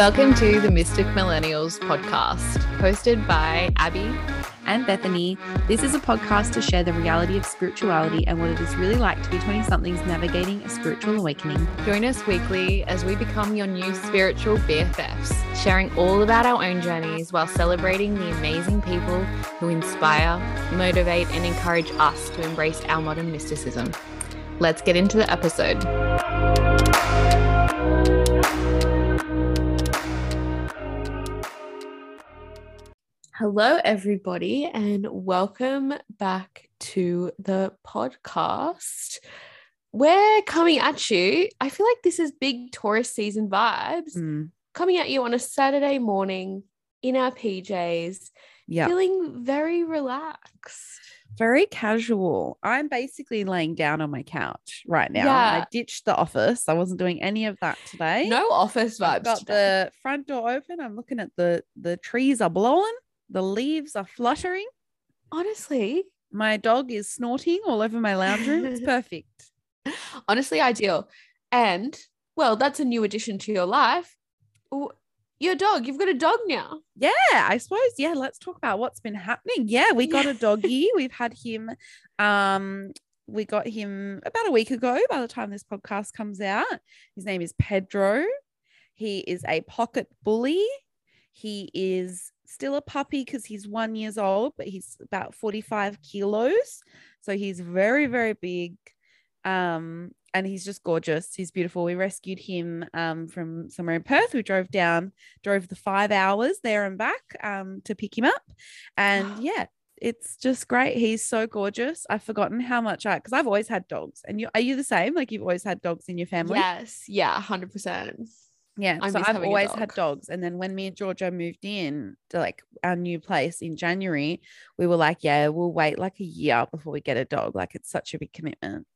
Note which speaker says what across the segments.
Speaker 1: Welcome to the Mystic Millennials podcast, hosted by Abbey
Speaker 2: and Bethany. This is a podcast to share the reality of spirituality and what it is really like to be 20 somethings navigating a spiritual awakening.
Speaker 1: Join us weekly as we become your new spiritual BFFs, sharing all about our own journeys while celebrating the amazing people who inspire, motivate, and encourage us to embrace our modern mysticism. Let's get into the episode. Hello, everybody, and welcome back to the podcast. We're coming at you. I feel like this is big Taurus season vibes
Speaker 2: Mm.
Speaker 1: coming at you on a Saturday morning in our PJs,
Speaker 2: Yeah.
Speaker 1: feeling very relaxed.
Speaker 2: Very casual. I'm basically laying down on my couch right now.
Speaker 1: Yeah.
Speaker 2: I ditched the office. I wasn't doing any of that today.
Speaker 1: No office
Speaker 2: I've
Speaker 1: vibes.
Speaker 2: got
Speaker 1: today.
Speaker 2: the front door open. I'm looking at the the trees are blowing. The leaves are fluttering.
Speaker 1: honestly,
Speaker 2: My dog is snorting all over my lounge room. It's perfect.
Speaker 1: honestly ideal. And well, that's a new addition to your life. Your dog, you've got a dog now.
Speaker 2: Yeah, I suppose. Yeah, let's talk about what's been happening. Yeah, we got a doggy. We've had him. Um, we got him about a week ago. By the time this podcast comes out, his name is Pedro. He is a pocket bully. He is still a puppy because he's one years old, but he's about forty-five kilos. So he's very, very big. Um, and he's just gorgeous. He's beautiful. We rescued him um, from somewhere in Perth. We drove down drove the five hours there and back um, to pick him up. And yeah, it's just great. He's so gorgeous. I've forgotten how much I, because I've always had dogs. And you, are you the same? Like you've always had dogs in your family?
Speaker 1: Yes. Yeah. 100%.
Speaker 2: Yeah.
Speaker 1: I
Speaker 2: so I've always had dogs. And then when me and Georgia moved in to like our new place in January, we were like, yeah, we'll wait like a year before we get a dog. Like it's such a big commitment.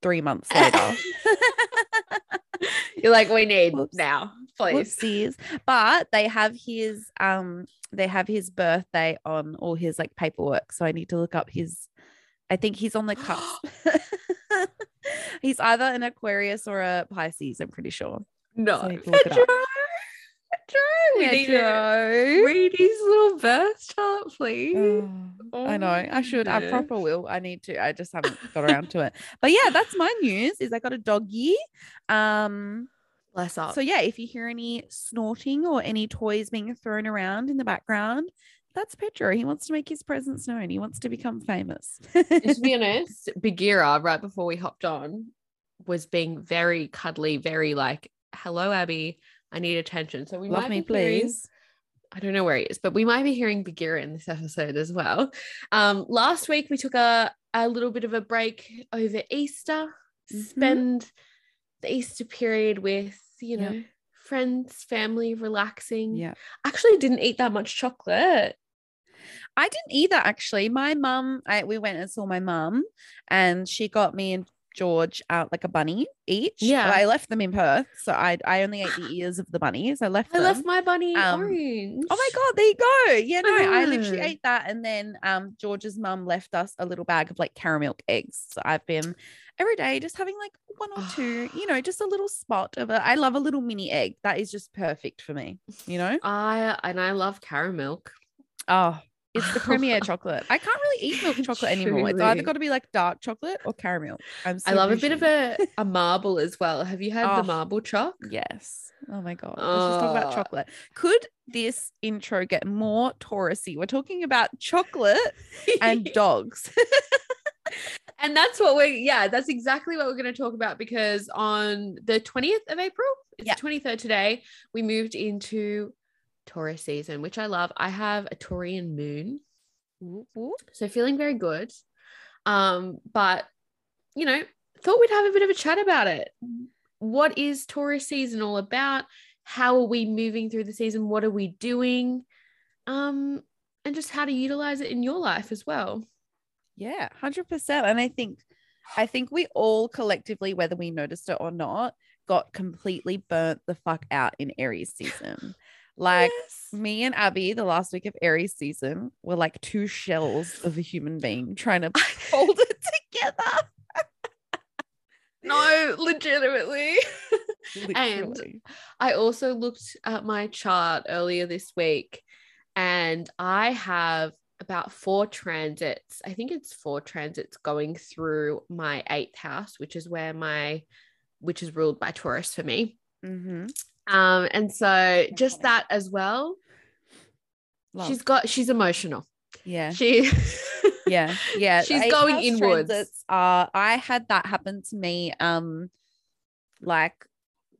Speaker 2: Three months later.
Speaker 1: You're like, we need
Speaker 2: Whoops.
Speaker 1: now, please.
Speaker 2: Whoopsies. But they have his um they have his birthday on all his like paperwork. So I need to look up his I think he's on the cusp. he's either an Aquarius or a Pisces, I'm pretty sure.
Speaker 1: No.
Speaker 2: So I need to look it up.
Speaker 1: Pedro. Pedro. We need to
Speaker 2: Pedro.
Speaker 1: read his little birth chart, please.
Speaker 2: Oh, I know. I should. I proper will. I need to. I just haven't got around to it. But yeah, that's my news. Is I got a doggy. Um.
Speaker 1: Bless up.
Speaker 2: So yeah, if you hear any snorting or any toys being thrown around in the background, that's Pedro. He wants to make his presence known. He wants to become famous.
Speaker 1: to be honest, Bagheera, right before we hopped on, was being very cuddly, very like, hello, Abbey, I need attention. So we
Speaker 2: Love
Speaker 1: might
Speaker 2: me,
Speaker 1: be hearing-
Speaker 2: please.
Speaker 1: I don't know where he is, but we might be hearing Bagheera in this episode as well. Um, last week we took a, a little bit of a break over Easter,
Speaker 2: Mhm.
Speaker 1: spend the Easter period with, you
Speaker 2: Yep.
Speaker 1: know, friends, family, relaxing.
Speaker 2: Yeah.
Speaker 1: Actually didn't eat that much chocolate.
Speaker 2: I didn't either actually. My mum, I we went and saw my mum and she got me and George out like a bunny each.
Speaker 1: Yeah.
Speaker 2: I left them in Perth. So I I only ate the ears of the bunnies. I left
Speaker 1: I
Speaker 2: them.
Speaker 1: left my bunny
Speaker 2: Um,
Speaker 1: orange.
Speaker 2: Oh my god, there you go. Yeah, no, I literally ate that. And then um George's mum left us a little bag of like caramel eggs. So I've been every day just having like one or two, you know, just a little spot of a I love a little mini egg. That is just perfect for me, you know?
Speaker 1: I and I love caramel.
Speaker 2: Oh, it's the premier chocolate. I can't really eat milk chocolate anymore. It's either got to be like dark chocolate or caramel. I'm so
Speaker 1: I love a bit of a, a marble as well. Have you had
Speaker 2: Oh,
Speaker 1: the marble choc?
Speaker 2: Yes. Oh my god. Let's just talk about
Speaker 1: Oh.
Speaker 2: chocolate. Could this intro get more Taurusy? We're talking about chocolate and dogs.
Speaker 1: and that's what we're yeah, that's exactly what we're going to talk about because on the 20th of April, it's
Speaker 2: Yeah.
Speaker 1: the 23rd today, we moved into Taurus season, which I love. I have a Taurian moon. So feeling very good. Um, but you know, thought we'd have a bit of a chat about it. What is Taurus season all about? How are we moving through the season? What are we doing? Um, and just how to utilize it in your life as well.
Speaker 2: Yeah, hundred percent. And I think, I think we all collectively, whether we noticed it or not, got completely burnt the fuck out in Aries season. Like
Speaker 1: Yes.
Speaker 2: me and Abbey, the last week of Aries season, were like two shells of a human being trying to hold it together.
Speaker 1: No, legitimately. and I also looked at my chart earlier this week and I have about four transits. I think it's four transits going through my eighth house, which is where my, which is ruled by Taurus for me.
Speaker 2: Mm-hmm.
Speaker 1: Um, and so just that as well. Love. She's got, she's emotional.
Speaker 2: Yeah.
Speaker 1: She,
Speaker 2: yeah, yeah.
Speaker 1: She's going inwards.
Speaker 2: Uh, I had that happen to me. Um, like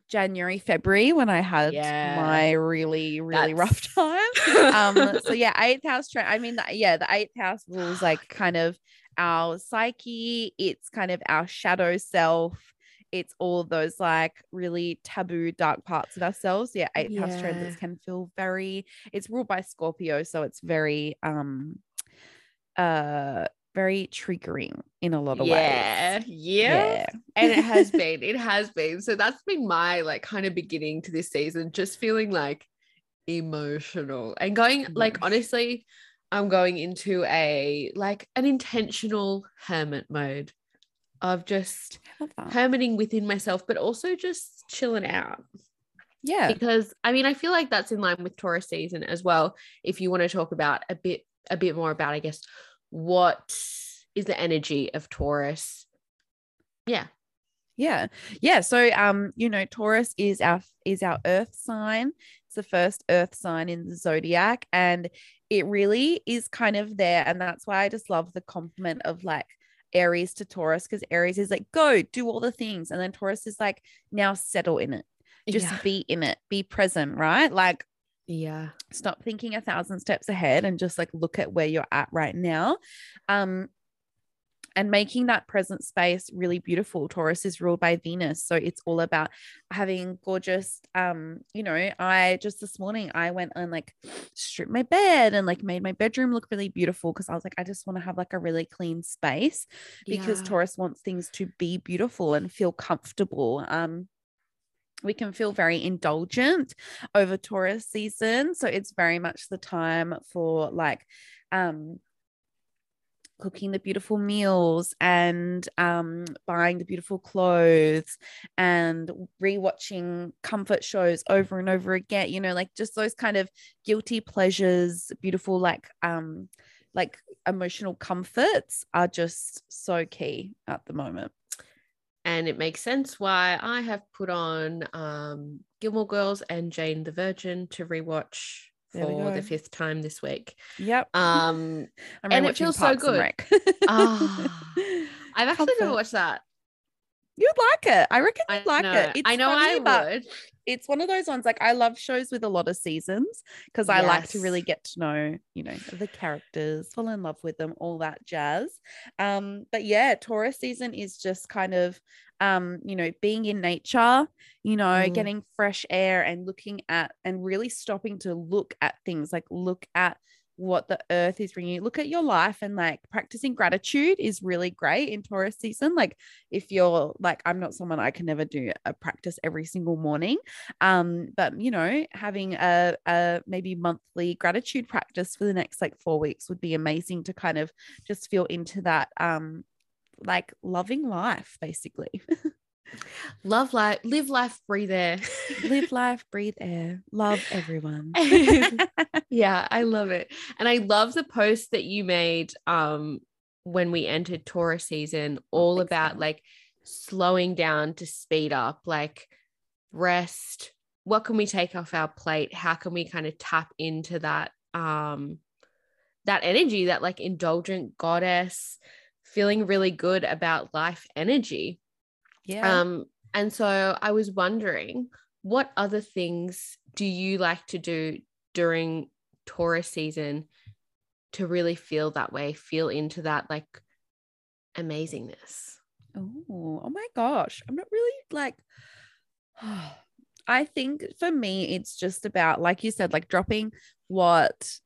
Speaker 2: January, February when I had yeah. my really, really That's... rough time. um, so yeah, eighth house trend. I mean, yeah, the eighth house rules like kind of our psyche. It's kind of our shadow self. It's all those like really taboo, dark parts of ourselves. Yeah, eighth yeah. house transits can feel very. It's ruled by Scorpio, so it's very um, uh, very triggering in a lot of
Speaker 1: yeah, ways. Yeah. Yeah. And it has been. It has been. So that's been my like kind of beginning to this season, just feeling like emotional and going like honestly, I'm going into a like an intentional hermit mode of just hermiting within myself, but also just chilling out.
Speaker 2: Yeah.
Speaker 1: Because I mean, I feel like that's in line with Taurus season as well. If you want to talk about a bit, a bit more about, I guess, what is the energy of Taurus? Yeah.
Speaker 2: Yeah. Yeah. So um, you know, Taurus is our is our earth sign. It's the first earth sign in the zodiac. And it really is kind of there. And that's why I just love the compliment of like Aries to Taurus, because Aries is like, go do all the things. And then Taurus is like, now settle in it. Just yeah. be in it, be present, right? Like
Speaker 1: yeah.
Speaker 2: Stop thinking a thousand steps ahead and just like look at where you're at right now. Um, and making that present space really beautiful. Taurus is ruled by Venus. So it's all about having gorgeous, um, you know, I just this morning I went and like stripped my bed and like made my bedroom look really beautiful because I was like, I just want to have like a really clean space because yeah. Taurus wants things to be beautiful and feel comfortable. Um, we can feel very indulgent over Taurus season. So it's very much the time for like um cooking the beautiful meals and um, buying the beautiful clothes and rewatching comfort shows over and over again you know like just those kind of guilty pleasures beautiful like um like emotional comforts are just so key at the moment.
Speaker 1: And it makes sense why I have put on um, Gilmore Girls and Jane the Virgin to rewatch for the fifth time this week.
Speaker 2: Yep.
Speaker 1: Um, and it feels Parks so good. oh, I've actually Comfort. never watched that.
Speaker 2: You'd like it. I reckon you'd I like
Speaker 1: know.
Speaker 2: it.
Speaker 1: It's I know funny, I would.
Speaker 2: It's one of those ones like I love shows with a lot of seasons because I like to really get to know, you know, the characters, fall in love with them, all that jazz. Um, but yeah, Taurus season is just kind of um, you know, being in nature, you know, mm. getting fresh air and looking at and really stopping to look at things like look at what the earth is bringing you. Look at your life and like practicing gratitude is really great in Taurus season. Like if you're like, I'm not someone I can never do a practice every single morning. Um, but you know, having a, a maybe monthly gratitude practice for the next like four weeks would be amazing to kind of just feel into that um like loving life basically.
Speaker 1: Love life, live life, breathe air.
Speaker 2: live life, breathe air. Love everyone.
Speaker 1: yeah, I love it. And I love the post that you made um when we entered Taurus season, all about so. like slowing down to speed up, like rest. What can we take off our plate? How can we kind of tap into that um that energy, that like indulgent goddess, feeling really good about life energy?
Speaker 2: Yeah.
Speaker 1: Um, and so I was wondering, what other things do you like to do during Taurus season to really feel that way, feel into that like amazingness?
Speaker 2: Oh, oh my gosh. I'm not really like I think for me it's just about like you said like dropping what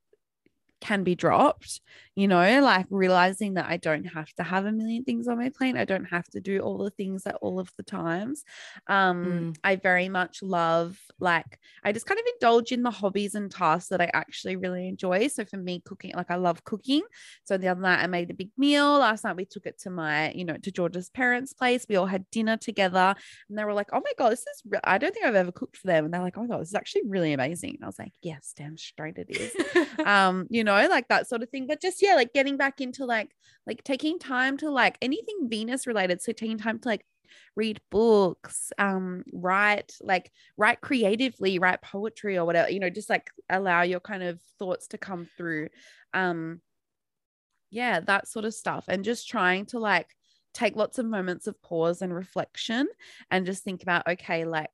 Speaker 2: can be dropped you know, like realizing that I don't have to have a million things on my plate. I don't have to do all the things at all of the times. Um, mm. I very much love, like, I just kind of indulge in the hobbies and tasks that I actually really enjoy. So for me, cooking, like, I love cooking. So the other night, I made a big meal. Last night, we took it to my, you know, to George's parents' place. We all had dinner together, and they were like, "Oh my god, this is! Re- I don't think I've ever cooked for them." And they're like, "Oh my god, this is actually really amazing." And I was like, "Yes, damn straight it is." um, you know, like that sort of thing. But just yeah, like getting back into like like taking time to like anything Venus related. So taking time to like read books, um, write like write creatively, write poetry or whatever, you know, just like allow your kind of thoughts to come through. Um, yeah, that sort of stuff. And just trying to like take lots of moments of pause and reflection and just think about, okay, like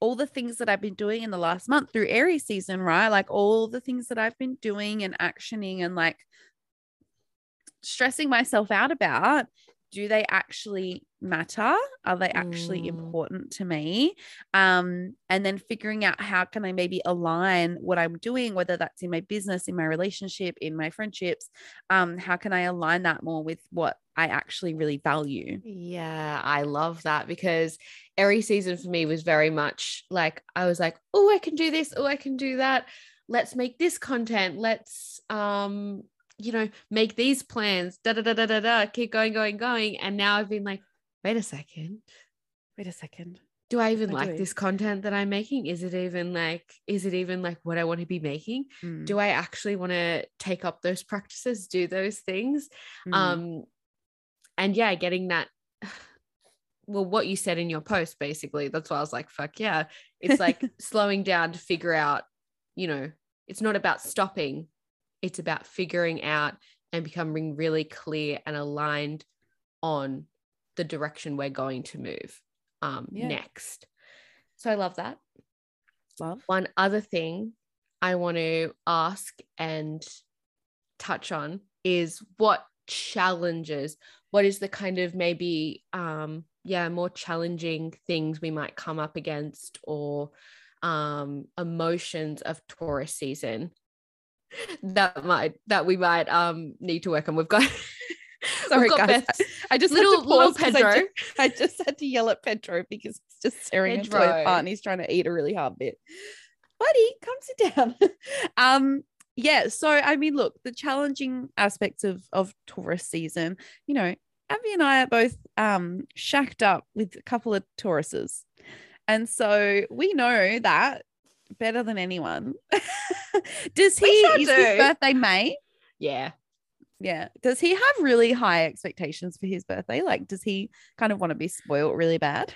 Speaker 2: all the things that I've been doing in the last month through Aries season, right? Like all the things that I've been doing and actioning and like stressing myself out about do they actually matter? Are they actually mm. important to me? Um and then figuring out how can i maybe align what i'm doing whether that's in my business in my relationship in my friendships um how can i align that more with what i actually really value?
Speaker 1: Yeah i love that because every season for me was very much like i was like oh i can do this. Oh i can do that. Let's make this content. Let's um you know, make these plans, da da da da da da, keep going, going, going. And now I've been like, wait a second.
Speaker 2: Wait a second.
Speaker 1: Do I even what like this content that I'm making? Is it even like, is it even like what I want to be making? Mm. Do I actually want to take up those practices, do those things? Mm. Um, and yeah, getting that well, what you said in your post, basically, that's why I was like, fuck yeah. It's like slowing down to figure out, you know, it's not about stopping it's about figuring out and becoming really clear and aligned on the direction we're going to move um, yeah. next. So I love that.
Speaker 2: Love.
Speaker 1: One other thing I want to ask and touch on is what challenges, what is the kind of maybe, um, yeah, more challenging things we might come up against or um, emotions of Taurus season that might that we might um need to work on. We've got
Speaker 2: Sorry, got guys. Beth, I just little, little Pedro. I just, I just, had to yell at Pedro because he's just staring at toilet part and he's trying to eat a really hard bit. Buddy, come sit down. um, yeah. So I mean, look, the challenging aspects of of Taurus season, you know, Abbey and I are both um shacked up with a couple of Tauruses. And so we know that better than anyone. Does he sure is do. his birthday May?
Speaker 1: Yeah.
Speaker 2: Yeah. Does he have really high expectations for his birthday? Like, does he kind of want to be spoiled really bad?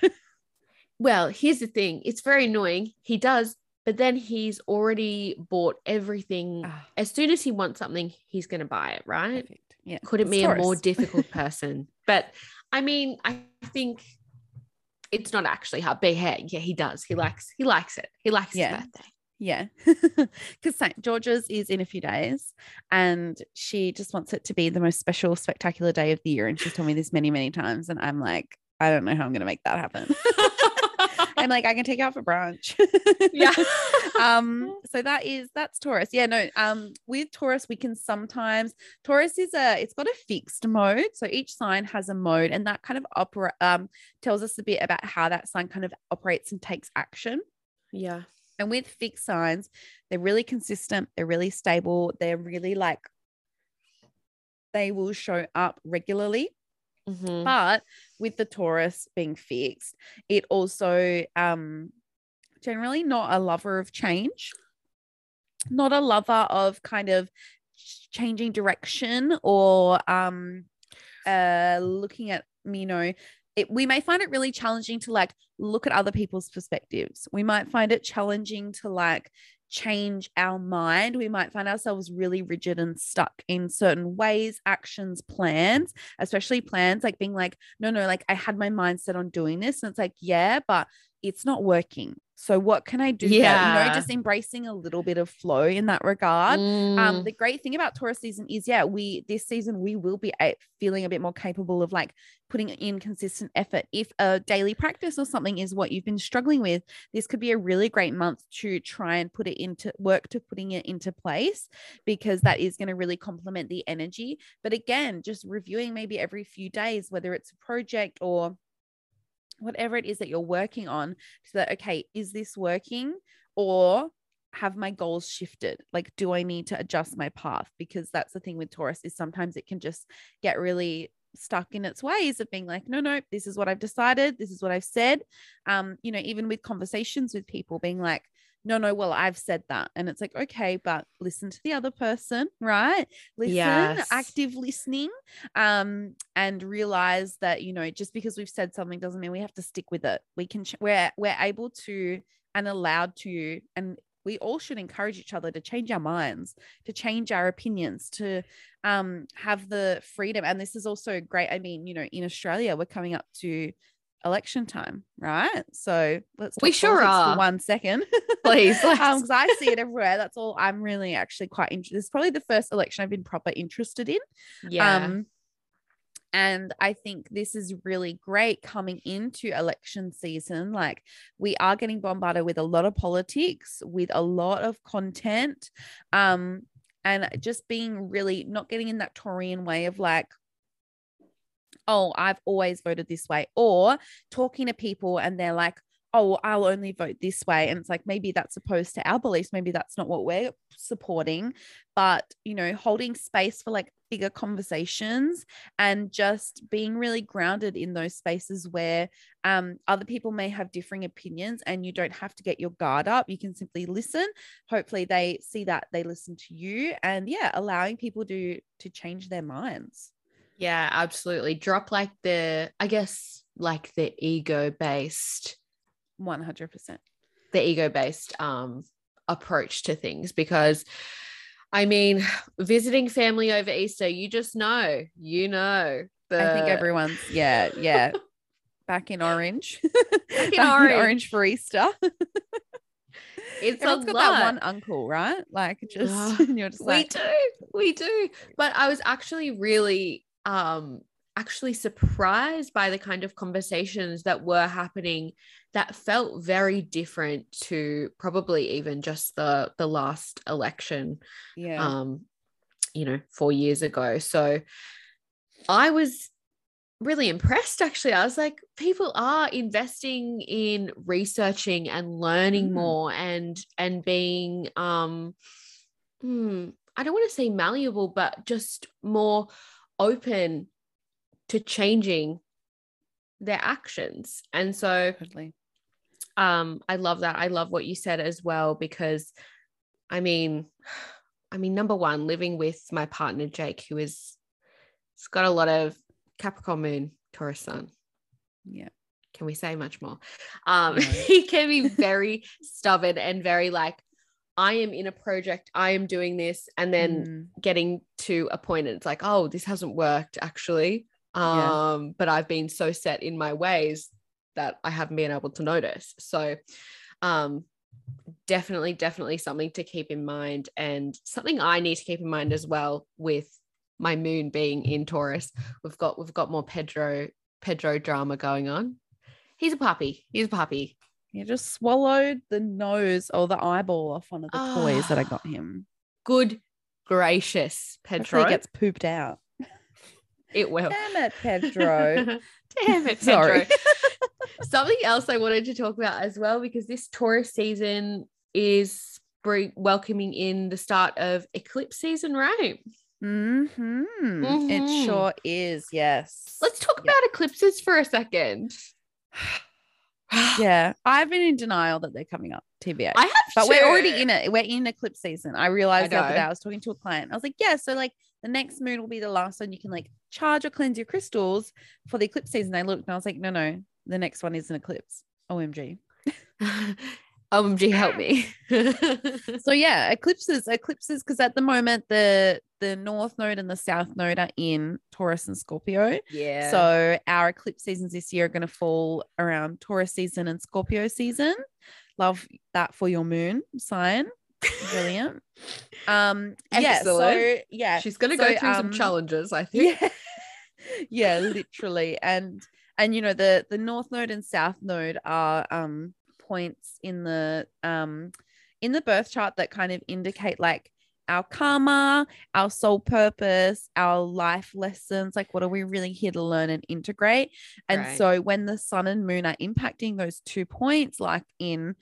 Speaker 1: well, here's the thing. It's very annoying. He does, but then he's already bought everything. Ah. As soon as he wants something, he's going to buy it, right? Perfect.
Speaker 2: Yeah.
Speaker 1: Couldn't be a more difficult person. but I mean, I think it's not actually hard. But yeah, yeah, he does. He mm-hmm. likes he likes it. He likes yeah. his birthday.
Speaker 2: Yeah. Because St. George's is in a few days and she just wants it to be the most special, spectacular day of the year. And she's told me this many, many times. And I'm like, I don't know how I'm going to make that happen. I'm like, I can take you out for brunch.
Speaker 1: yeah.
Speaker 2: um, so that is that's Taurus. Yeah, no, um, with Taurus, we can sometimes Taurus is a it's got a fixed mode. So each sign has a mode, and that kind of opera um tells us a bit about how that sign kind of operates and takes action.
Speaker 1: Yeah.
Speaker 2: And with fixed signs, they're really consistent, they're really stable, they're really like they will show up regularly. Mm-hmm. But with the Taurus being fixed, it also um generally not a lover of change, not a lover of kind of changing direction or um uh looking at you know it, we may find it really challenging to like look at other people's perspectives. We might find it challenging to like change our mind. We might find ourselves really rigid and stuck in certain ways, actions, plans, especially plans like being like, no, no, like I had my mind set on doing this. And it's like, yeah, but it's not working. So what can I do? Yeah. you know, just embracing a little bit of flow in that regard. Um, mm. Um, the great thing about Taurus season is, yeah, we this season we will be a, feeling a bit more capable of like putting in consistent effort. If a daily practice or something is what you've been struggling with, this could be a really great month to try and put it into work to putting it into place because that is going to really complement the energy. But again, just reviewing maybe every few days, whether it's a project or whatever it is that you're working on so that okay is this working or have my goals shifted? Like do i need to adjust my path? Because that's the thing with taurus is sometimes it can just get really stuck in its ways of being like no no this is what i've decided this is what i've said. Um you know even with conversations with people being like no, no, well, I've said that. And it's like, okay, but listen to the other person, right? Listen, yes. active listening, um, and realize that, you know, just because we've said something doesn't mean we have to stick with it. We can, ch- we're, we're able to and allowed to, and we all should encourage each other to change our minds, to change our opinions, to um, have the freedom. And this is also great. I mean, you know, in Australia, we're coming up to election time, right? So let's
Speaker 1: we sure are.
Speaker 2: one second,
Speaker 1: please,
Speaker 2: um, because I see it everywhere. That's all. I'm really actually quite interested. It's probably the first election I've been proper interested in.
Speaker 1: Yeah. Um,
Speaker 2: and I think this is really great coming into election season. Like, we are getting bombarded with a lot of politics, with a lot of content. Um, and just being really not getting in that Taurian way of like, oh, I've always voted this way, or talking to people and they're like, oh, I'll only vote this way. And it's like, maybe that's opposed to our beliefs. Maybe that's not what we're supporting. But, you know, holding space for like bigger conversations and just being really grounded in those spaces where um, other people may have differing opinions and you don't have to get your guard up. You can simply listen. Hopefully they see that they listen to you and yeah, allowing people to to change their minds.
Speaker 1: Yeah, absolutely. Drop like the, I guess, like the ego based
Speaker 2: 100%.
Speaker 1: The ego based um, approach to things because I mean, visiting family over Easter, you just know, you know.
Speaker 2: The... I think everyone's, yeah, yeah. Back in orange.
Speaker 1: Back in Back orange. In
Speaker 2: orange for Easter.
Speaker 1: it's Everyone's got lot.
Speaker 2: that one uncle, right? Like just you're just
Speaker 1: like
Speaker 2: we
Speaker 1: do, we do. But I was actually really um actually surprised by the kind of conversations that were happening that felt very different to probably even just the the last election
Speaker 2: yeah.
Speaker 1: um you know 4 years ago. So i was really impressed actually. I was like people are investing in researching and learning mm. more and and being um hmm, i don't want to say malleable but just more open to changing their actions. And so
Speaker 2: totally.
Speaker 1: um I love that. I love what you said as well because I mean I mean number 1 living with my partner Jake who is it's got a lot of Capricorn moon, Taurus sun.
Speaker 2: Yeah.
Speaker 1: Can we say much more? Um no. he can be very stubborn and very like I am in a project, I am doing this, and then mm. getting to a point and it's like, oh, this hasn't worked actually. Um, yeah. but I've been so set in my ways that I haven't been able to notice. So um definitely, definitely something to keep in mind, and something I need to keep in mind as well with my moon being in Taurus. We've got we've got more Pedro Pedro drama going on. He's a puppy. He's a puppy.
Speaker 2: He just swallowed the nose or the eyeball off one of the oh, toys that I got him.
Speaker 1: Good gracious, Pedro.
Speaker 2: Hopefully gets pooped out.
Speaker 1: It will.
Speaker 2: Damn it, Pedro.
Speaker 1: Damn it, Pedro. Something else I wanted to talk about as well, because this Taurus season is welcoming in the start of eclipse season, right?
Speaker 2: Mm-hmm. Mm-hmm. It sure is. Yes.
Speaker 1: Let's talk yep. about eclipses for a second.
Speaker 2: yeah, I've been in denial that they're coming up. TBA.
Speaker 1: I have,
Speaker 2: but we're already in it. We're in eclipse season. I realized I the other day I was talking to a client. I was like, yeah, so like the next moon will be the last one you can like charge or cleanse your crystals for the eclipse season. I looked and I was like, no, no, the next one is an eclipse. OMG.
Speaker 1: OMG, help me.
Speaker 2: so yeah, eclipses, eclipses, because at the moment the the north node and the south node are in Taurus and Scorpio.
Speaker 1: Yeah.
Speaker 2: So our eclipse seasons this year are going to fall around Taurus season and Scorpio season. love that for your moon sign. Brilliant. Um, yeah, so yeah,
Speaker 1: She's gonna
Speaker 2: So,
Speaker 1: go through some
Speaker 2: um,
Speaker 1: challenges, I think.
Speaker 2: yeah, yeah, literally, and and you know the the north node and south node are um points in the um in the birth chart that kind of indicate like our karma, our soul purpose, our life lessons. Like, what are we really here to learn and integrate? And
Speaker 1: Right.
Speaker 2: so, when the sun and moon are impacting those two points, like in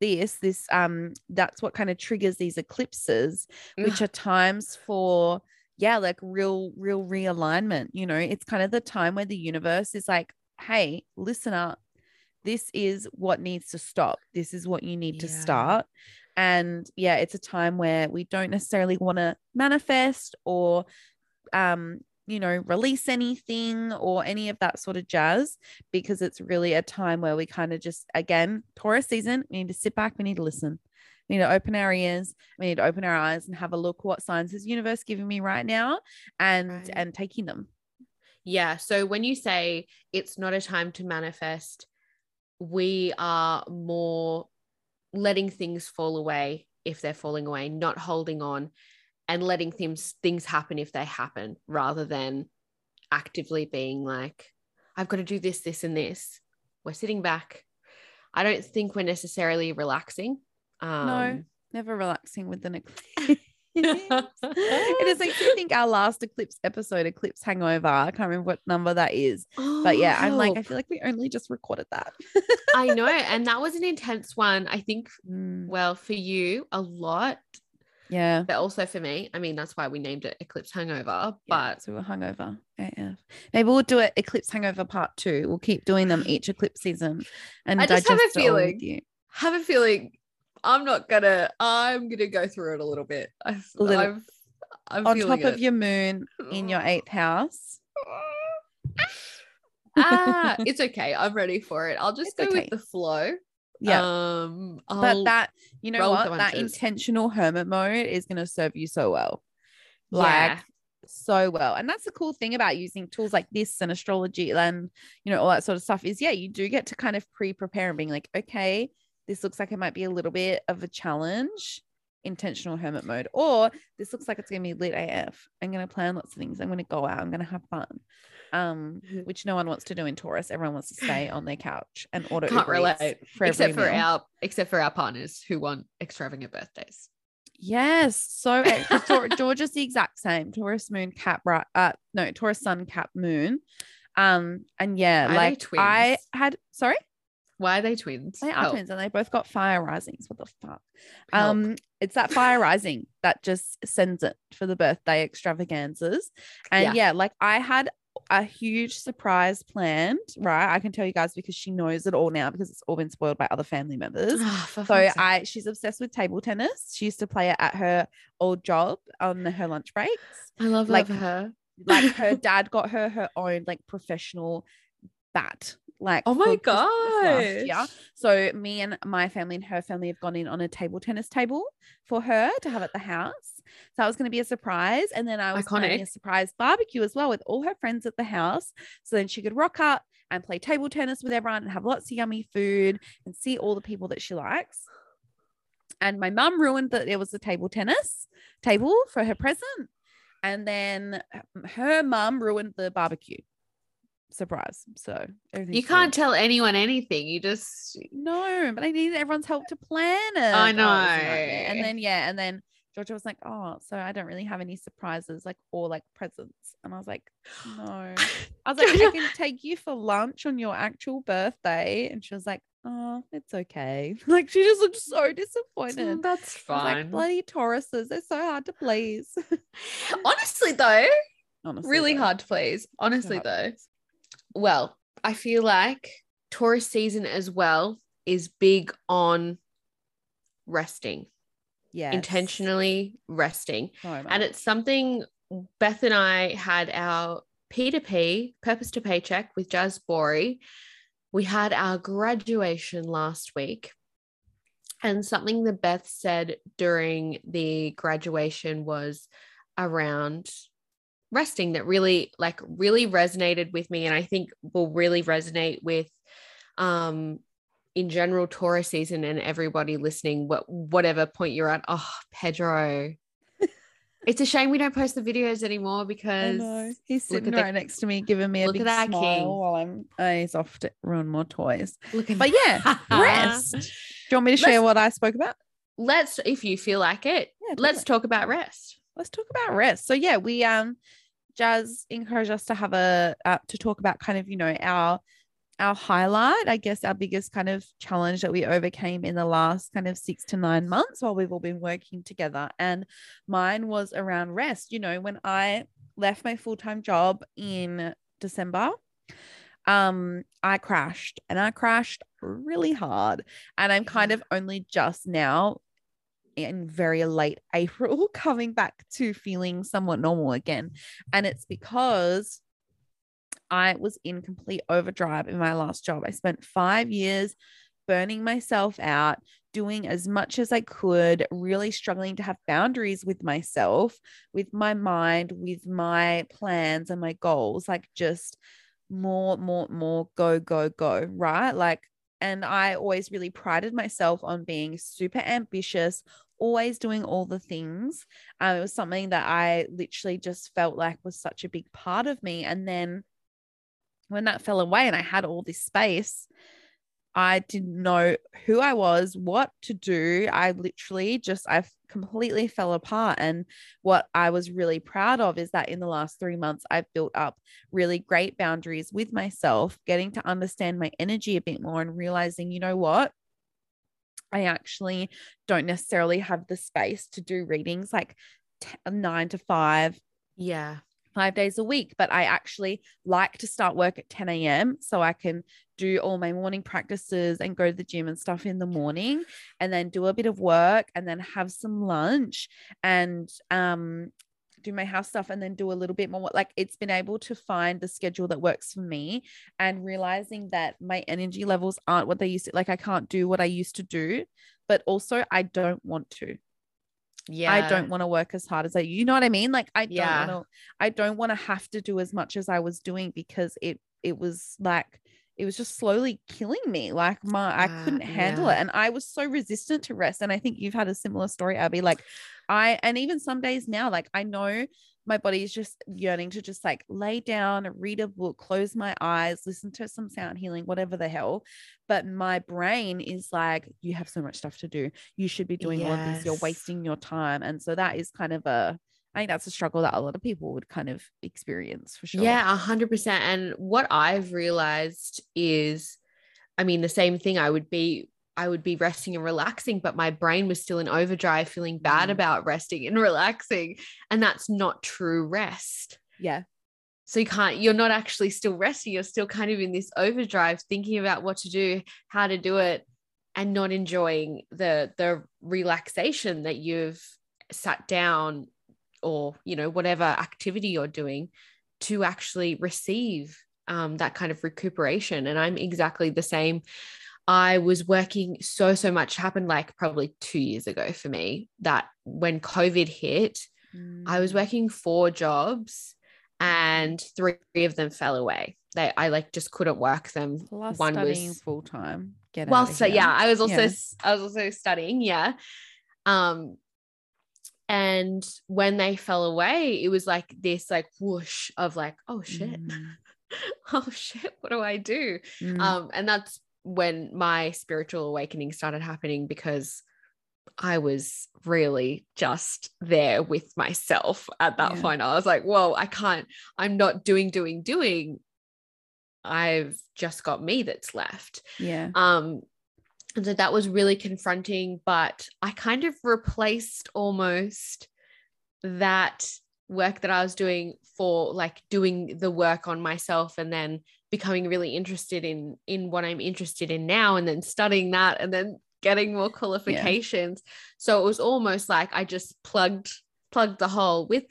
Speaker 2: this, this, um, that's what kind of triggers these eclipses, which are times for, yeah, like real, real realignment. You know, it's kind of the time where the universe is like, hey, listen up. This is what needs to stop. This is what you need to start. And yeah, it's a time where we don't necessarily want to manifest or, um, you know, release anything or any of that sort of jazz because it's really a time where we kind of just, again, Taurus season, we need to sit back, we need to listen. We need to open our ears, we need to open our eyes and have a look what signs is universe giving me right now and
Speaker 1: Right.
Speaker 2: and taking them.
Speaker 1: Yeah. So when you say it's not a time to manifest, we are more letting things fall away if they're falling away, not holding on and letting things things happen if they happen, rather than actively being like, I've got to do this, this, and this. We're sitting back. I don't think we're necessarily relaxing. Um,
Speaker 2: Never relaxing with an eclipse. it is makes me think our last eclipse episode, Eclipse Hangover. I can't remember what number that is. But yeah, I'm like, I feel like we only just recorded that.
Speaker 1: I know. And that was an intense one. I think,
Speaker 2: Mm,
Speaker 1: well, for you, a lot,
Speaker 2: yeah.
Speaker 1: but also for me. I mean, that's why we named it Eclipse Hangover.
Speaker 2: Yeah,
Speaker 1: But
Speaker 2: so we're hungover. AF. Maybe we'll do it Eclipse Hangover Part Two. We'll keep doing them each eclipse season and
Speaker 1: I just have a
Speaker 2: digest it all with
Speaker 1: feeling
Speaker 2: you.
Speaker 1: have a feeling I'm not gonna, I'm gonna go through it a little bit. I,
Speaker 2: A little.
Speaker 1: I've, I'm
Speaker 2: On top of your moon in your eighth house.
Speaker 1: ah, it's okay. I'm ready for it. I'll just
Speaker 2: It's
Speaker 1: go
Speaker 2: okay.
Speaker 1: with the flow.
Speaker 2: Yeah.
Speaker 1: Um,
Speaker 2: but that you know what that intentional hermit mode is going to serve you so well like
Speaker 1: yeah.
Speaker 2: so well and that's the cool thing about using tools like this and astrology and you know all that sort of stuff is yeah you do get to kind of pre-prepare and being like okay this looks like it might be a little bit of a challenge intentional hermit mode or this looks like it's going to be lit af i'm going to plan lots of things i'm going to go out i'm going to have fun um which no one wants to do in taurus everyone wants to stay on their couch and order
Speaker 1: Can't relate,
Speaker 2: for
Speaker 1: except for
Speaker 2: meal.
Speaker 1: our except for our partners who want extravagant birthdays.
Speaker 2: Yes. So 'cause Tor- Georgia's the exact same. Taurus moon cap right uh no, Taurus sun cap moon. Um and yeah, like I had sorry,
Speaker 1: Why are they twins?
Speaker 2: they are twins and they both got fire risings. What the fuck?
Speaker 1: Help.
Speaker 2: Um it's that fire rising that just sends it for the birthday extravaganzas. And
Speaker 1: Yeah.
Speaker 2: yeah, like I had a huge surprise planned, right? I can tell you guys because she knows it all now because it's all been spoiled by other family members.
Speaker 1: For
Speaker 2: So. I she's obsessed with table tennis. She used to play it at her old job on her lunch breaks.
Speaker 1: I love
Speaker 2: like
Speaker 1: her.
Speaker 2: Like her dad got her her own like professional bat. Like
Speaker 1: Oh my
Speaker 2: god Christmas last year.
Speaker 1: gosh.
Speaker 2: So me and my family and her family have gone in on a table tennis table for her to have at the house. So that was going to be a surprise, and then I was planning a surprise barbecue as well with all her friends at the house. So then she could rock up and play table tennis with everyone and have lots of yummy food and see all the people that she likes. And my mum ruined that there was a table tennis table for her present. And then her mum ruined the barbecue. Surprise. So
Speaker 1: You can't
Speaker 2: ruined.
Speaker 1: tell anyone anything. You just
Speaker 2: No, but I need everyone's help to plan it.
Speaker 1: I
Speaker 2: Oh, it was a nightmare. And then yeah, and then Georgia was like, "Oh, so I don't really have any surprises, like or like presents." And I was like, "No." I was like, "I can take you for lunch on your actual birthday," and she was like, "Oh, it's okay." Like she just looked so disappointed.
Speaker 1: Mm, that's
Speaker 2: I was like,
Speaker 1: fine.
Speaker 2: "Bloody Tauruses, they're so hard to please."
Speaker 1: Honestly, though,
Speaker 2: Honestly,
Speaker 1: really
Speaker 2: though.
Speaker 1: hard to please. Honestly, though. Well, I feel like Taurus season as well is big on resting,
Speaker 2: Yeah.
Speaker 1: intentionally resting.
Speaker 2: Oh so
Speaker 1: And it's something Beth and I had our P2P, Purpose to Paycheck with Jazz Bory. We had our graduation last week. And something that Beth said during the graduation was around resting that really like really resonated with me and I think will really resonate with um in general Taurus season and everybody listening, what whatever point you're at, oh Pedro. it's a shame we don't post the videos anymore because
Speaker 2: he's sitting right the, next to me, giving me a big smile king. while I'm oh, he's off to ruin more toys. Look at but that. yeah, rest. Do you want me to share let's, what I spoke about?
Speaker 1: Let's, if you feel like it, yeah, let's talk about rest.
Speaker 2: Let's talk about rest. So yeah, we um Jazz encouraged us to have a uh, to talk about kind of you know our our highlight, I guess, our biggest kind of challenge that we overcame in the last kind of six to nine months while we've all been working together. And mine was around rest. You know, when I left my full time job in December, um, I crashed and I crashed really hard. And I'm kind of only just now in very late April coming back to feeling somewhat normal again. And it's because I was in complete overdrive in my last job. I spent five years burning myself out, doing as much as I could, really struggling to have boundaries with myself, with my mind, with my plans and my goals, like just more, more, more go, go, go, right? Like, and I always really prided myself on being super ambitious, always doing all the things. Um, it was something that I literally just felt like was such a big part of me. And then when that fell away and I had all this space, I didn't know who I was, what to do. I literally just, I completely fell apart. And what I was really proud of is that in the last three months, I've built up really great boundaries with myself, getting to understand my energy a bit more and realizing, you know what? I actually don't necessarily have the space to do readings like t- nine to five.
Speaker 1: Yeah
Speaker 2: five days a week, but I actually like to start work at 10 a.m. so I can do all my morning practices and go to the gym and stuff in the morning and then do a bit of work and then have some lunch and um do my house stuff and then do a little bit more like it's been able to find the schedule that works for me and realizing that my energy levels aren't what they used to like I can't do what I used to do but also I don't want to. Yeah. i don't want to work as hard as i you know what i mean? Like i don't yeah. want to i don't want to have to do as much as i was doing because it it was like it was just slowly killing me like my i ah, couldn't handle yeah. it and i was so resistant to rest and i think you've had a similar story abbey like i and even some days now like i know my body is just yearning to just like lay down, read a book, close my eyes, listen to some sound healing, whatever the hell. But my brain is like, you have so much stuff to do. You should be doing yes. all of this. You're wasting your time. And so that is kind of a, I think that's a struggle that a lot of people would kind of experience for sure.
Speaker 1: Yeah, a hundred percent. And what I've realized is, I mean, the same thing I would be I would be resting and relaxing, but my brain was still in overdrive, feeling bad mm. about resting and relaxing. And that's not true rest.
Speaker 2: Yeah.
Speaker 1: So you can't, you're not actually still resting. You're still kind of in this overdrive, thinking about what to do, how to do it, and not enjoying the the relaxation that you've sat down or, you know, whatever activity you're doing to actually receive um, that kind of recuperation. And I'm exactly the same. I was working so, so much happened like probably two years ago for me that when COVID hit, mm. I was mm. working four jobs and three of them fell away. They, I like just couldn't work them.
Speaker 2: Plus One studying was full time.
Speaker 1: Get well, so yeah, I was also, I was also studying. Yeah. Um, and when they fell away, it was like this like whoosh of like, oh shit. Mm. oh shit, what do I do? Mm. Um, and that's when my spiritual awakening started happening because I was really just there with myself at that yeah. point. I was like, whoa, I can't, I'm not doing, doing, doing. I've just got me that's left.
Speaker 2: Yeah.
Speaker 1: Um, and so that was really confronting, but I kind of replaced almost that work that I was doing for like doing the work on myself and then becoming really interested in in what I'm interested in now and then studying that and then getting more qualifications. Yeah. So it was almost like I just plugged plugged the hole with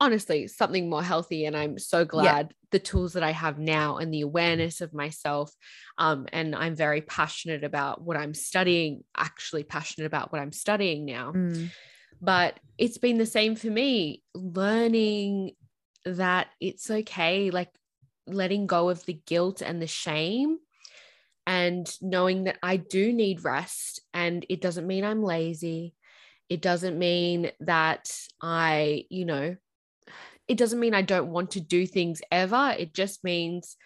Speaker 1: honestly something more healthy and I'm so glad yeah. the tools that I have now and the awareness of myself um and I'm very passionate about what I'm studying actually passionate about what I'm studying now. Mm. But it's been the same for me learning that it's okay like letting go of the guilt and the shame and knowing that I do need rest. And it doesn't mean I'm lazy. It doesn't mean that I, you know, it doesn't mean I don't want to do things ever. It just means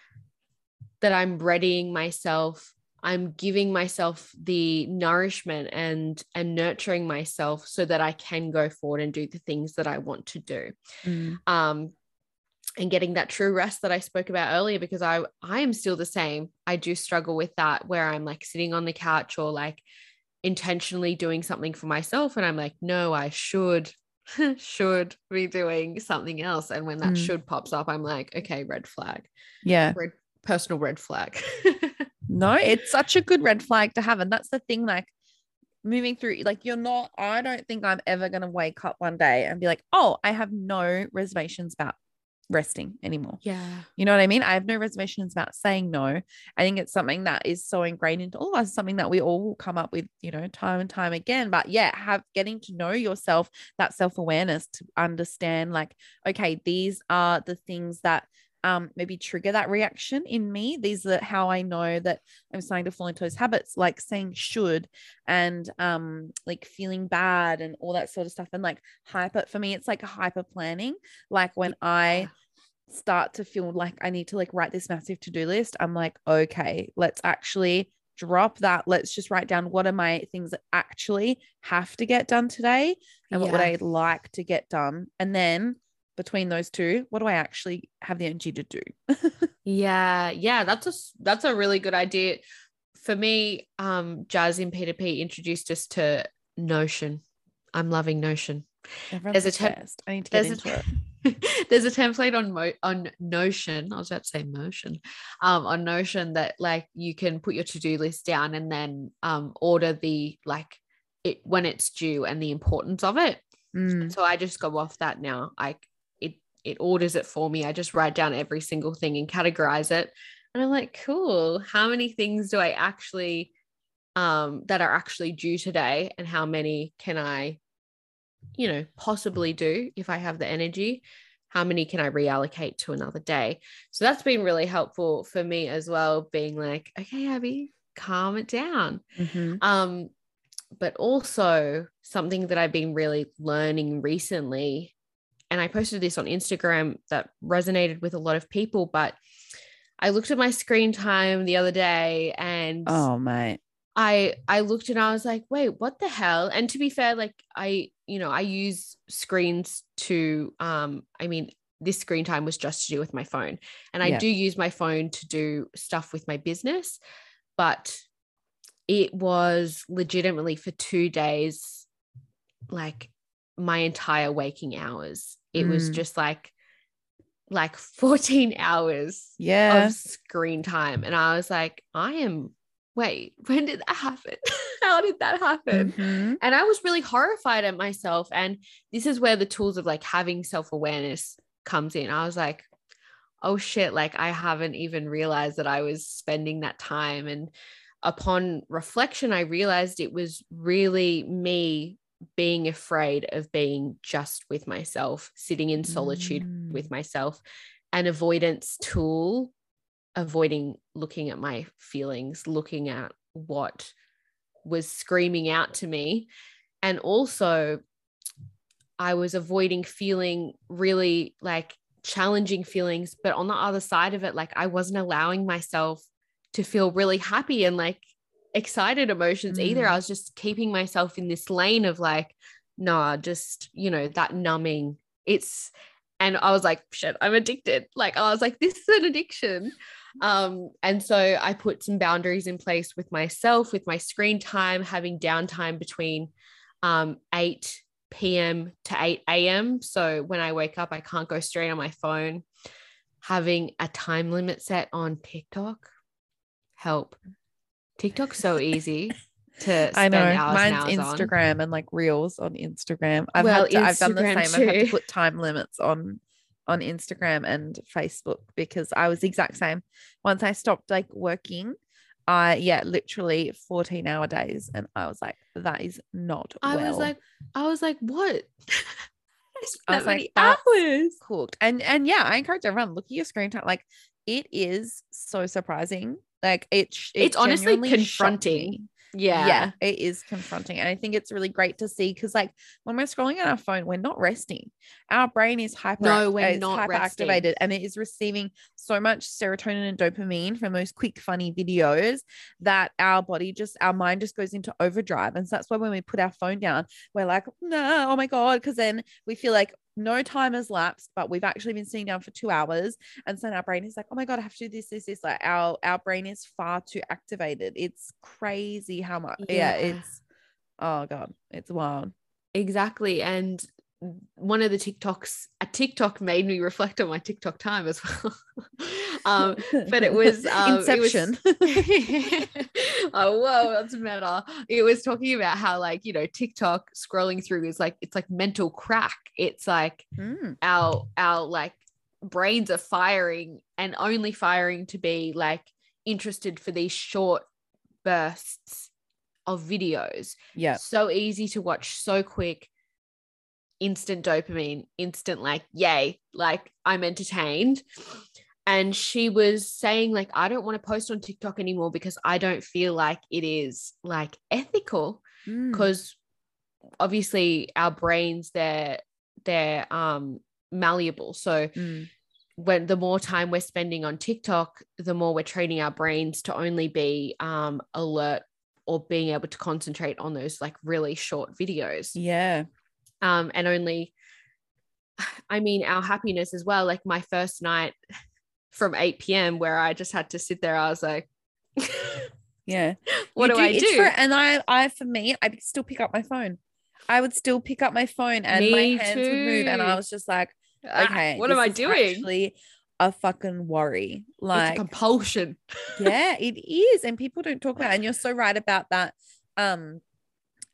Speaker 1: that I'm readying myself. I'm giving myself the nourishment and and nurturing myself so that I can go forward and do the things that I want to do.
Speaker 2: Mm.
Speaker 1: Um, and getting that true rest that I spoke about earlier because I I am still the same. I do struggle with that where I'm like sitting on the couch or like intentionally doing something for myself and I'm like no I should should be doing something else and when that
Speaker 2: Mm.
Speaker 1: should pops up I'm like okay red flag
Speaker 2: Yeah.
Speaker 1: red personal red flag
Speaker 2: No, it's such a good red flag to have. And that's the thing, like moving through, like you're not, I don't think I'm ever going to wake up one day and be like, oh, I have no reservations about resting anymore.
Speaker 1: yeah
Speaker 2: You know what I mean? I have no reservations about saying no. I think it's something that is so ingrained into all of us, something that we all will come up with, you know, time and time again. But yeah, have getting to know yourself, that self-awareness to understand like, okay, these are the things that um maybe trigger that reaction in me. These are how I know that I'm starting to fall into those habits, like saying should and um like feeling bad and all that sort of stuff. And like hyper for me, it's like hyper planning. Like when I start to feel like I need to like write this massive to-do list, I'm like, okay, let's actually drop that. Let's just write down what are my things that actually have to get done today and what would I like to get done. And then between those two, what do I actually have the energy to do?
Speaker 1: Yeah, yeah, that's a that's a really good idea. For me, um, Jazz in P2P introduced us to Notion. I'm loving Notion.
Speaker 2: Everyone's
Speaker 1: There's a
Speaker 2: obsessed. I need to get into
Speaker 1: a,
Speaker 2: it.
Speaker 1: there's a template on Mo- on Notion. I was about to say Motion, um, on Notion that like you can put your to do list down and then um order the like it when it's due and the importance of it.
Speaker 2: Mm,
Speaker 1: So I just go off that now. I it it orders it for me. I just write down every single thing and categorize it. And I'm like, cool. How many things do I actually um that are actually due today and how many can I you know possibly do if I have the energy? How many can I reallocate to another day? So that's been really helpful for me as well being like, okay, Abbey, calm it down.
Speaker 2: mhm.
Speaker 1: Um, but also something that I've been really learning recently, and I posted this on Instagram that resonated with a lot of people, but I looked at my screen time the other day and
Speaker 2: Oh, mate.
Speaker 1: I I looked and I was like, wait, what the hell? And to be fair, like I, you know, I use screens to um, I mean, this screen time was just to do with my phone. And I
Speaker 2: Yeah.
Speaker 1: do use my phone to do stuff with my business, but it was legitimately for two days, like my entire waking hours. It was
Speaker 2: Mm.
Speaker 1: just like like 14 hours
Speaker 2: Yeah.
Speaker 1: of screen time. And I was like, I am, wait, when did that happen? How did that happen?
Speaker 2: Mhm.
Speaker 1: And I was really horrified at myself. And this is where the tools of like having self awareness comes in. I was like, oh shit, like I haven't even realized that I was spending that time. And upon reflection, I realized it was really me being afraid of being just with myself, sitting in solitude
Speaker 2: Mm.
Speaker 1: with myself, an avoidance tool, avoiding looking at my feelings, looking at what was screaming out to me. And also, I was avoiding feeling really like challenging feelings, but on the other side of it, like I wasn't allowing myself to feel really happy and like excited emotions either.
Speaker 2: Mm.
Speaker 1: I was just keeping myself in this lane of like, nah, just, you know, that numbing. It's, and I was like, shit, I'm addicted. Like, I was like, this is an addiction. Um, and so I put some boundaries in place with myself, with my screen time, having downtime between um, 8 p.m. to 8 a.m. So when I wake up, I can't go straight on my phone. Having a time limit set on TikTok, help. TikTok's so easy to
Speaker 2: I know.
Speaker 1: hours and
Speaker 2: Mine's
Speaker 1: hours on.
Speaker 2: Instagram and like reels on Instagram. I've
Speaker 1: Well,
Speaker 2: had to, I've done the same.
Speaker 1: Instagram
Speaker 2: I've had to put time limits on on Instagram and Facebook because I was the exact same. Once I stopped like working, I yeah, literally 14 hour days. And I was like, that is not
Speaker 1: I
Speaker 2: well
Speaker 1: was like, I was like, what?
Speaker 2: I was like,
Speaker 1: hours.
Speaker 2: cooked. And and yeah, I encourage everyone look at your screen time. Like it is so surprising Like it, it
Speaker 1: it's honestly confronting. Yeah.
Speaker 2: yeah, it is confronting. And I think it's really great to see because, like, when we're scrolling on our phone, we're not resting. Our brain is hyper,
Speaker 1: No, we're not resting.
Speaker 2: hyperactivated and it is receiving so much serotonin and dopamine from those quick, funny videos that our body just, our mind just goes into overdrive. And so that's why when we put our phone down, we're like, no, oh my God. Because then we feel like no time has lapsed, but we've actually been sitting down for two hours. And so our brain is like, oh my God, I have to do this, this, this. Like our, our brain is far too activated. It's crazy how much, yeah,
Speaker 1: Yeah.
Speaker 2: it's, oh God, it's wild.
Speaker 1: Exactly. And one of the TikToks, a TikTok made me reflect on my TikTok time as well. um, but it was um, it was-
Speaker 2: Inception.
Speaker 1: oh whoa, that's meta. It was talking about how like you know TikTok scrolling through is like it's like mental crack. It's like
Speaker 2: Mm,
Speaker 1: our our like brains are firing and only firing to be like interested for these short bursts of videos.
Speaker 2: yeah.
Speaker 1: So easy to watch, so quick, instant dopamine, instant like, yay, like I'm entertained. And she was saying, like, I don't want to post on TikTok anymore because I don't feel like it is like ethical
Speaker 2: Mm,
Speaker 1: because obviously our brains they're they're um malleable. So
Speaker 2: mm,
Speaker 1: when the more time we're spending on TikTok, the more we're training our brains to only be um, alert or being able to concentrate on those like really short videos.
Speaker 2: yeah.
Speaker 1: Um, and only, I mean, our happiness as well. Like my first night from 8 p.m., where I just had to sit there, I was like,
Speaker 2: Yeah.
Speaker 1: what
Speaker 2: You
Speaker 1: do, I do?
Speaker 2: for and I, I, for me, I still pick up my phone. I would still pick up my phone and my
Speaker 1: Me
Speaker 2: hands would move. And I was just like,
Speaker 1: Ah,
Speaker 2: okay,
Speaker 1: what am I doing?
Speaker 2: Actually, a fucking worry. Like,
Speaker 1: compulsion.
Speaker 2: yeah, it is. And people don't talk about it. And you're so right about that. Um,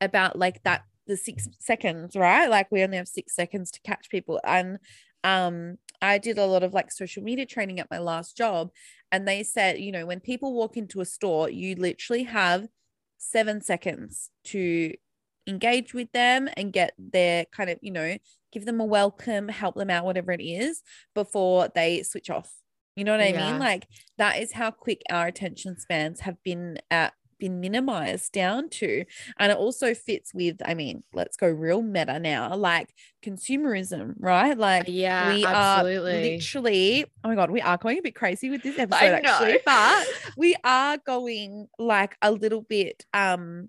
Speaker 2: about like that the six seconds, right? Like we only have six seconds to catch people. And um, I did a lot of like social media training at my last job. And they said, you know, when people walk into a store, you literally have seven seconds to engage with them and get their kind of, you know, give them a welcome, help them out, whatever it is, before they switch off. You know what I
Speaker 1: Yeah.
Speaker 2: mean? Like that is how quick our attention spans have been at been minimized down to. And it also fits with, I mean, let's go real meta now, like consumerism, right? Like
Speaker 1: yeah,
Speaker 2: we
Speaker 1: absolutely.
Speaker 2: are literally, oh my God, we are going a bit crazy with this episode, actually, but we are going like a little bit um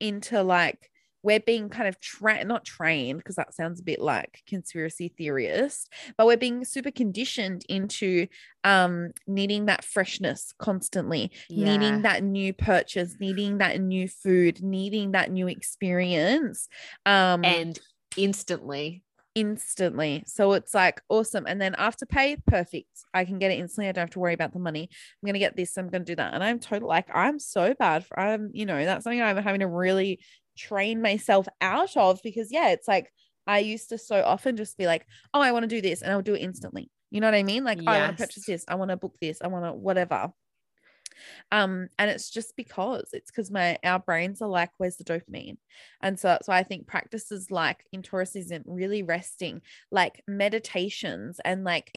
Speaker 2: into like we're being kind of trained, not trained, because that sounds a bit like conspiracy theorist, but we're being super conditioned into um needing that freshness constantly,
Speaker 1: Yeah.
Speaker 2: needing that new purchase, needing that new food, needing that new experience. Um
Speaker 1: and instantly.
Speaker 2: instantly. So it's like awesome. And then Afterpay, perfect. I can get it instantly. I don't have to worry about the money. I'm gonna get this. I'm gonna do that. And I'm total like I'm so bad for I'm, you know, that's something I'm having to really train myself out of because yeah, it's like I used to so often just be like, oh, I want to do this, and I'll do it instantly. You know what I mean? Like, oh, I want to purchase this, I want to book this, I want to whatever. Um, and it's just because it's because my our brains are like, where's the dopamine? And so that's why I think practices like in Taurus season, really resting, like meditations and like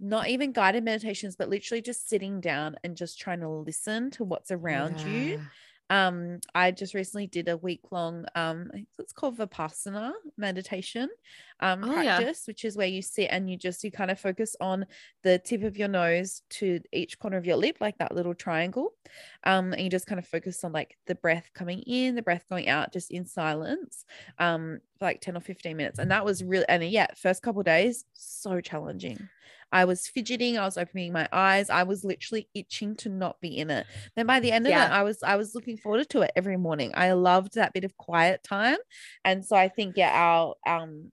Speaker 2: not even guided meditations, but literally just sitting down and just trying to listen to what's around you.
Speaker 1: Yeah.
Speaker 2: Um, I just recently did a week long, um, I think it's called Vipassana meditation um,
Speaker 1: Oh, yeah.
Speaker 2: practice, which is where you sit and you just, you kind of focus on the tip of your nose to each corner of your lip, like that little triangle. Um, and you just kind of focus on like the breath coming in, the breath going out, just in silence, um, for like 10 or 15 minutes. And that was really, and yeah, first couple days, so challenging. I was fidgeting, I was opening my eyes, I was literally itching to not be in it. Then by the end of
Speaker 1: Yeah.
Speaker 2: it, I was I was looking forward to it every morning. I loved that bit of quiet time. And so I think yeah, our um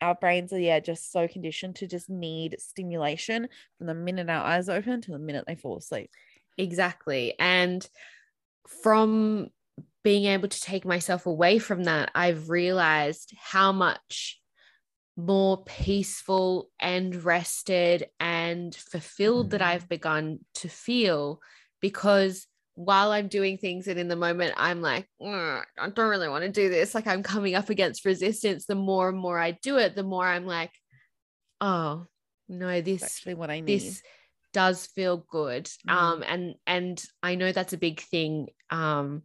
Speaker 2: our brains are yeah just so conditioned to just need stimulation from the minute our eyes open to the minute they fall asleep.
Speaker 1: Exactly. And from being able to take myself away from that, I've realized how much more peaceful and rested and fulfilled that
Speaker 2: Mhm.
Speaker 1: I've begun to feel because while I'm doing things and in the moment I'm like, I don't really want to do this, like I'm coming up against resistance, the more and more I do it, the more I'm like, oh no,
Speaker 2: It's
Speaker 1: this
Speaker 2: actually what I need.
Speaker 1: this does feel good.
Speaker 2: Mm.
Speaker 1: Um, and and I know that's a big thing um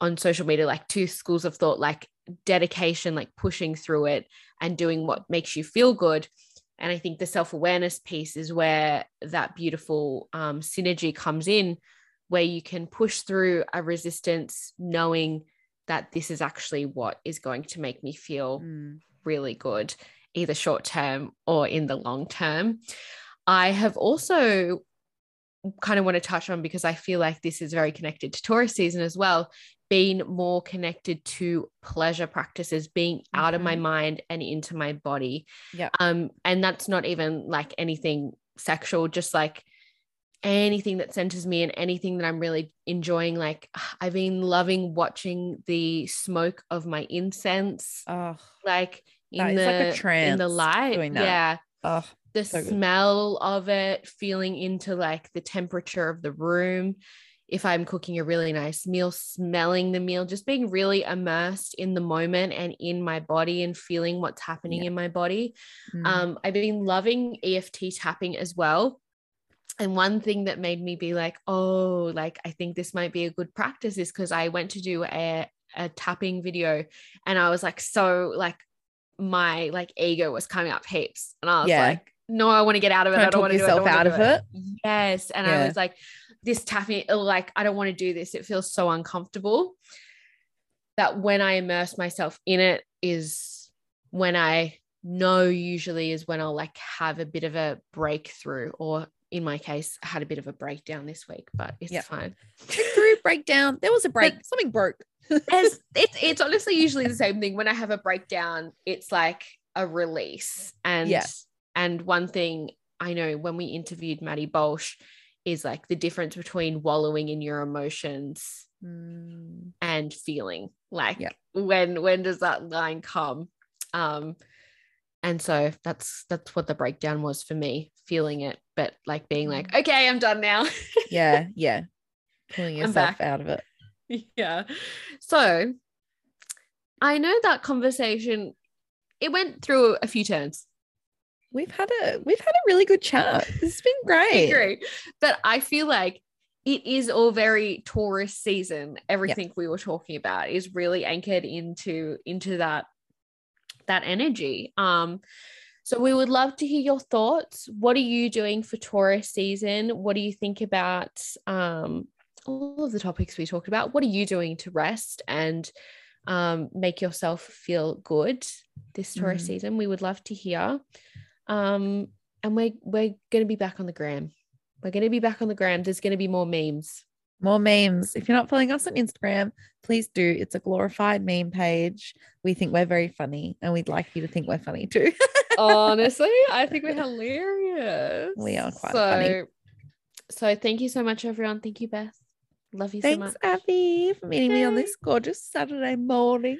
Speaker 1: on social media, like two schools of thought, like dedication, like pushing through it and doing what makes you feel good. And I think the self-awareness piece is where that beautiful um, synergy comes in, where you can push through a resistance knowing that this is actually what is going to make me feel
Speaker 2: Mm.
Speaker 1: really good, either short term or in the long term. I have also kind of want to touch on because I feel like this is very connected to Taurus season as well, being more connected to pleasure practices, being out of my
Speaker 2: Mhm.
Speaker 1: mind and into my body.
Speaker 2: Yep.
Speaker 1: Um, and that's not even like anything sexual, just like anything that centers me and anything that I'm really enjoying. Like I've been loving watching the smoke of my incense,
Speaker 2: Oh,
Speaker 1: like in the
Speaker 2: like a
Speaker 1: in the light. Yeah
Speaker 2: oh,
Speaker 1: the
Speaker 2: So good.
Speaker 1: smell of it, feeling into like the temperature of the room. If I'm cooking a really nice meal, smelling the meal, just being really immersed in the moment and in my body and feeling what's happening
Speaker 2: Yeah.
Speaker 1: in my body.
Speaker 2: mm.
Speaker 1: Um, I've been loving EFT tapping as well. And one thing that made me be like, oh, like I think this might be a good practice is because I went to do a, a tapping video and I was like, so like my like ego was coming up heaps. And I was
Speaker 2: Yeah.
Speaker 1: like, no, I want to get out of it.
Speaker 2: Trying
Speaker 1: I don't want to do it.
Speaker 2: Yourself
Speaker 1: don't
Speaker 2: out of it.
Speaker 1: Yes. And I was like, this tapping, like, I don't want to do this. It feels so uncomfortable. That when I immerse myself in it is when I know usually is when I'll like have a bit of a breakthrough, or in my case, I had a bit of a breakdown this week, but it's
Speaker 2: Yeah.
Speaker 1: fine.
Speaker 2: breakthrough breakdown. There was a break. Something broke.
Speaker 1: It's it's honestly usually the same thing. When I have a breakdown, it's like a release. And
Speaker 2: Yeah.
Speaker 1: and one thing I know when we interviewed Maddie Bolsh is like the difference between wallowing in your emotions
Speaker 2: Mm,
Speaker 1: and feeling. Like
Speaker 2: Yeah.
Speaker 1: when when does that line come? Um and so that's that's what the breakdown was for me, feeling it, but like being like,
Speaker 2: Mm.
Speaker 1: okay, I'm done now.
Speaker 2: yeah, yeah. Pulling yourself out of it.
Speaker 1: yeah. So I know that conversation it went through a few turns.
Speaker 2: We've had a we've had a really good chat. This has been great.
Speaker 1: agree. But I feel like it is all very Taurus season. Everything we were talking about is really anchored into into that that energy. Um so we would love to hear your thoughts. What are you doing for Taurus season? What do you think about um all of the topics we talked about? What are you doing to rest and um, make yourself feel good this Taurus
Speaker 2: Mm.
Speaker 1: season? We would love to hear. Um, and we're we're going to be back on the gram. We're going to be back on the gram. There's going to be more memes.
Speaker 2: More memes. If you're not following us on Instagram, please do. It's a glorified meme page. We think we're very funny and we'd like you to think we're funny too.
Speaker 1: Honestly, I think we're hilarious.
Speaker 2: We are quite
Speaker 1: so,
Speaker 2: funny.
Speaker 1: So thank you so much, everyone. Thank you, Beth. Love you so
Speaker 2: Thanks,
Speaker 1: much.
Speaker 2: Abbey, for meeting me on this gorgeous Saturday morning.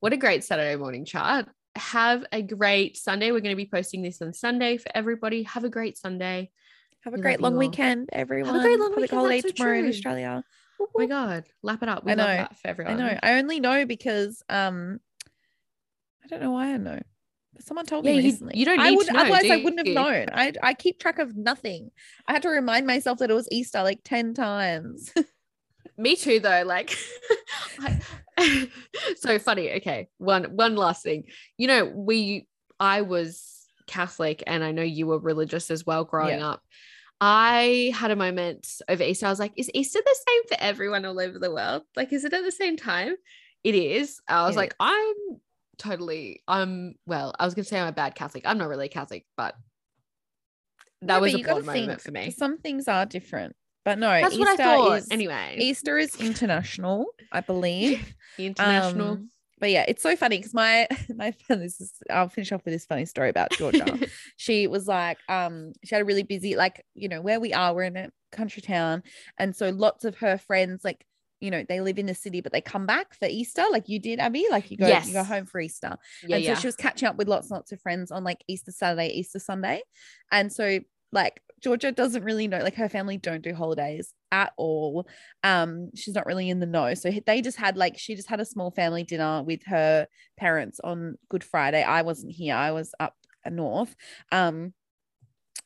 Speaker 1: What a great Saturday morning chat. Have a great Sunday. We're going to be posting this on Sunday for everybody. Have a great Sunday.
Speaker 2: Have a
Speaker 1: We
Speaker 2: great long weekend, everyone.
Speaker 1: Have a great long
Speaker 2: Public
Speaker 1: weekend,
Speaker 2: holiday
Speaker 1: so
Speaker 2: tomorrow in. Australia.
Speaker 1: Oh my God. Lap it up. We
Speaker 2: I
Speaker 1: love
Speaker 2: know.
Speaker 1: that for everyone.
Speaker 2: I know. I only know because um I don't know why I know. But someone told
Speaker 1: Yeah,
Speaker 2: me
Speaker 1: you-
Speaker 2: recently.
Speaker 1: you don't
Speaker 2: I would
Speaker 1: to know,
Speaker 2: otherwise I wouldn't have known. I I keep track of nothing. I had to remind myself that it was Easter like 10 times.
Speaker 1: Me too, though. Like, I- so funny. Okay, one one last thing. You know, we I was Catholic, and I know you were religious as well growing
Speaker 2: Yeah.
Speaker 1: up. I had a moment over Easter. I was like, "Is Easter the same for everyone all over the world? Like, is it at the same time?" It is. I was
Speaker 2: It
Speaker 1: like,
Speaker 2: is.
Speaker 1: "I'm totally. I'm well. I was gonna say I'm a bad Catholic. I'm not really Catholic, but that
Speaker 2: No,
Speaker 1: was
Speaker 2: but
Speaker 1: a moment
Speaker 2: think,
Speaker 1: for me.
Speaker 2: Some things are different. But no,
Speaker 1: That's
Speaker 2: Easter
Speaker 1: what I thought.
Speaker 2: is
Speaker 1: anyway,
Speaker 2: Easter is international, I believe.
Speaker 1: international.
Speaker 2: Um, but yeah, it's so funny because my my friend, this is I'll finish off with this funny story about Georgia. she was like, um, she had a really busy, like, you know, where we are, we're in a country town. And so lots of her friends, like, you know, they live in the city, but they come back for Easter, like you did, Abbey. Like you go, you go home for Easter.
Speaker 1: yeah,
Speaker 2: and
Speaker 1: yeah.
Speaker 2: so she was catching up with lots and lots of friends on like Easter Saturday, Easter Sunday. And so like Georgia doesn't really know, like her family don't do holidays at all. Um, she's not really in the know. So they just had like she just had a small family dinner with her parents on Good Friday. I wasn't here, I was up north. Um,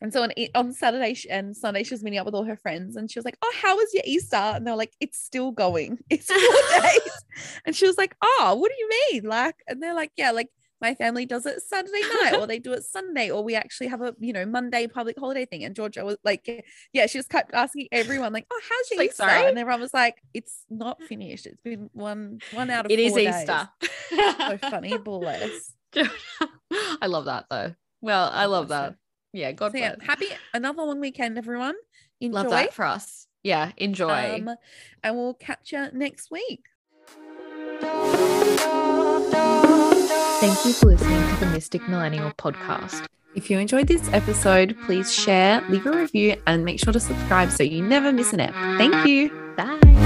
Speaker 2: and so on on Saturday and Sunday, she was meeting up with all her friends, and she was like, "Oh, how was your Easter?" And they're like, "It's still going. It's four days." And she was like, "Oh, what do you mean?" Like, and they're like, "Yeah, like my family does it Saturday night, or they do it Sunday, or we actually have a you know Monday public holiday thing." And Georgia was like, "Yeah," she just kept asking everyone, like, "Oh, how's your
Speaker 1: Like,
Speaker 2: Easter?"
Speaker 1: sorry?
Speaker 2: And everyone was like, "It's not finished. It's been one one out of
Speaker 1: It is
Speaker 2: four days."
Speaker 1: Easter.
Speaker 2: So funny, bless.
Speaker 1: I love that though. Well, I love that. Yeah, God
Speaker 2: So yeah, happy another long weekend, everyone. Enjoy.
Speaker 1: Love that for us. Yeah, enjoy.
Speaker 2: Um, and we'll catch you next week.
Speaker 3: Thank you for listening to the Mystic Millennial podcast. If you enjoyed this episode, please share, leave a review, and make sure to subscribe so you never miss an ep. Thank you.
Speaker 1: Bye.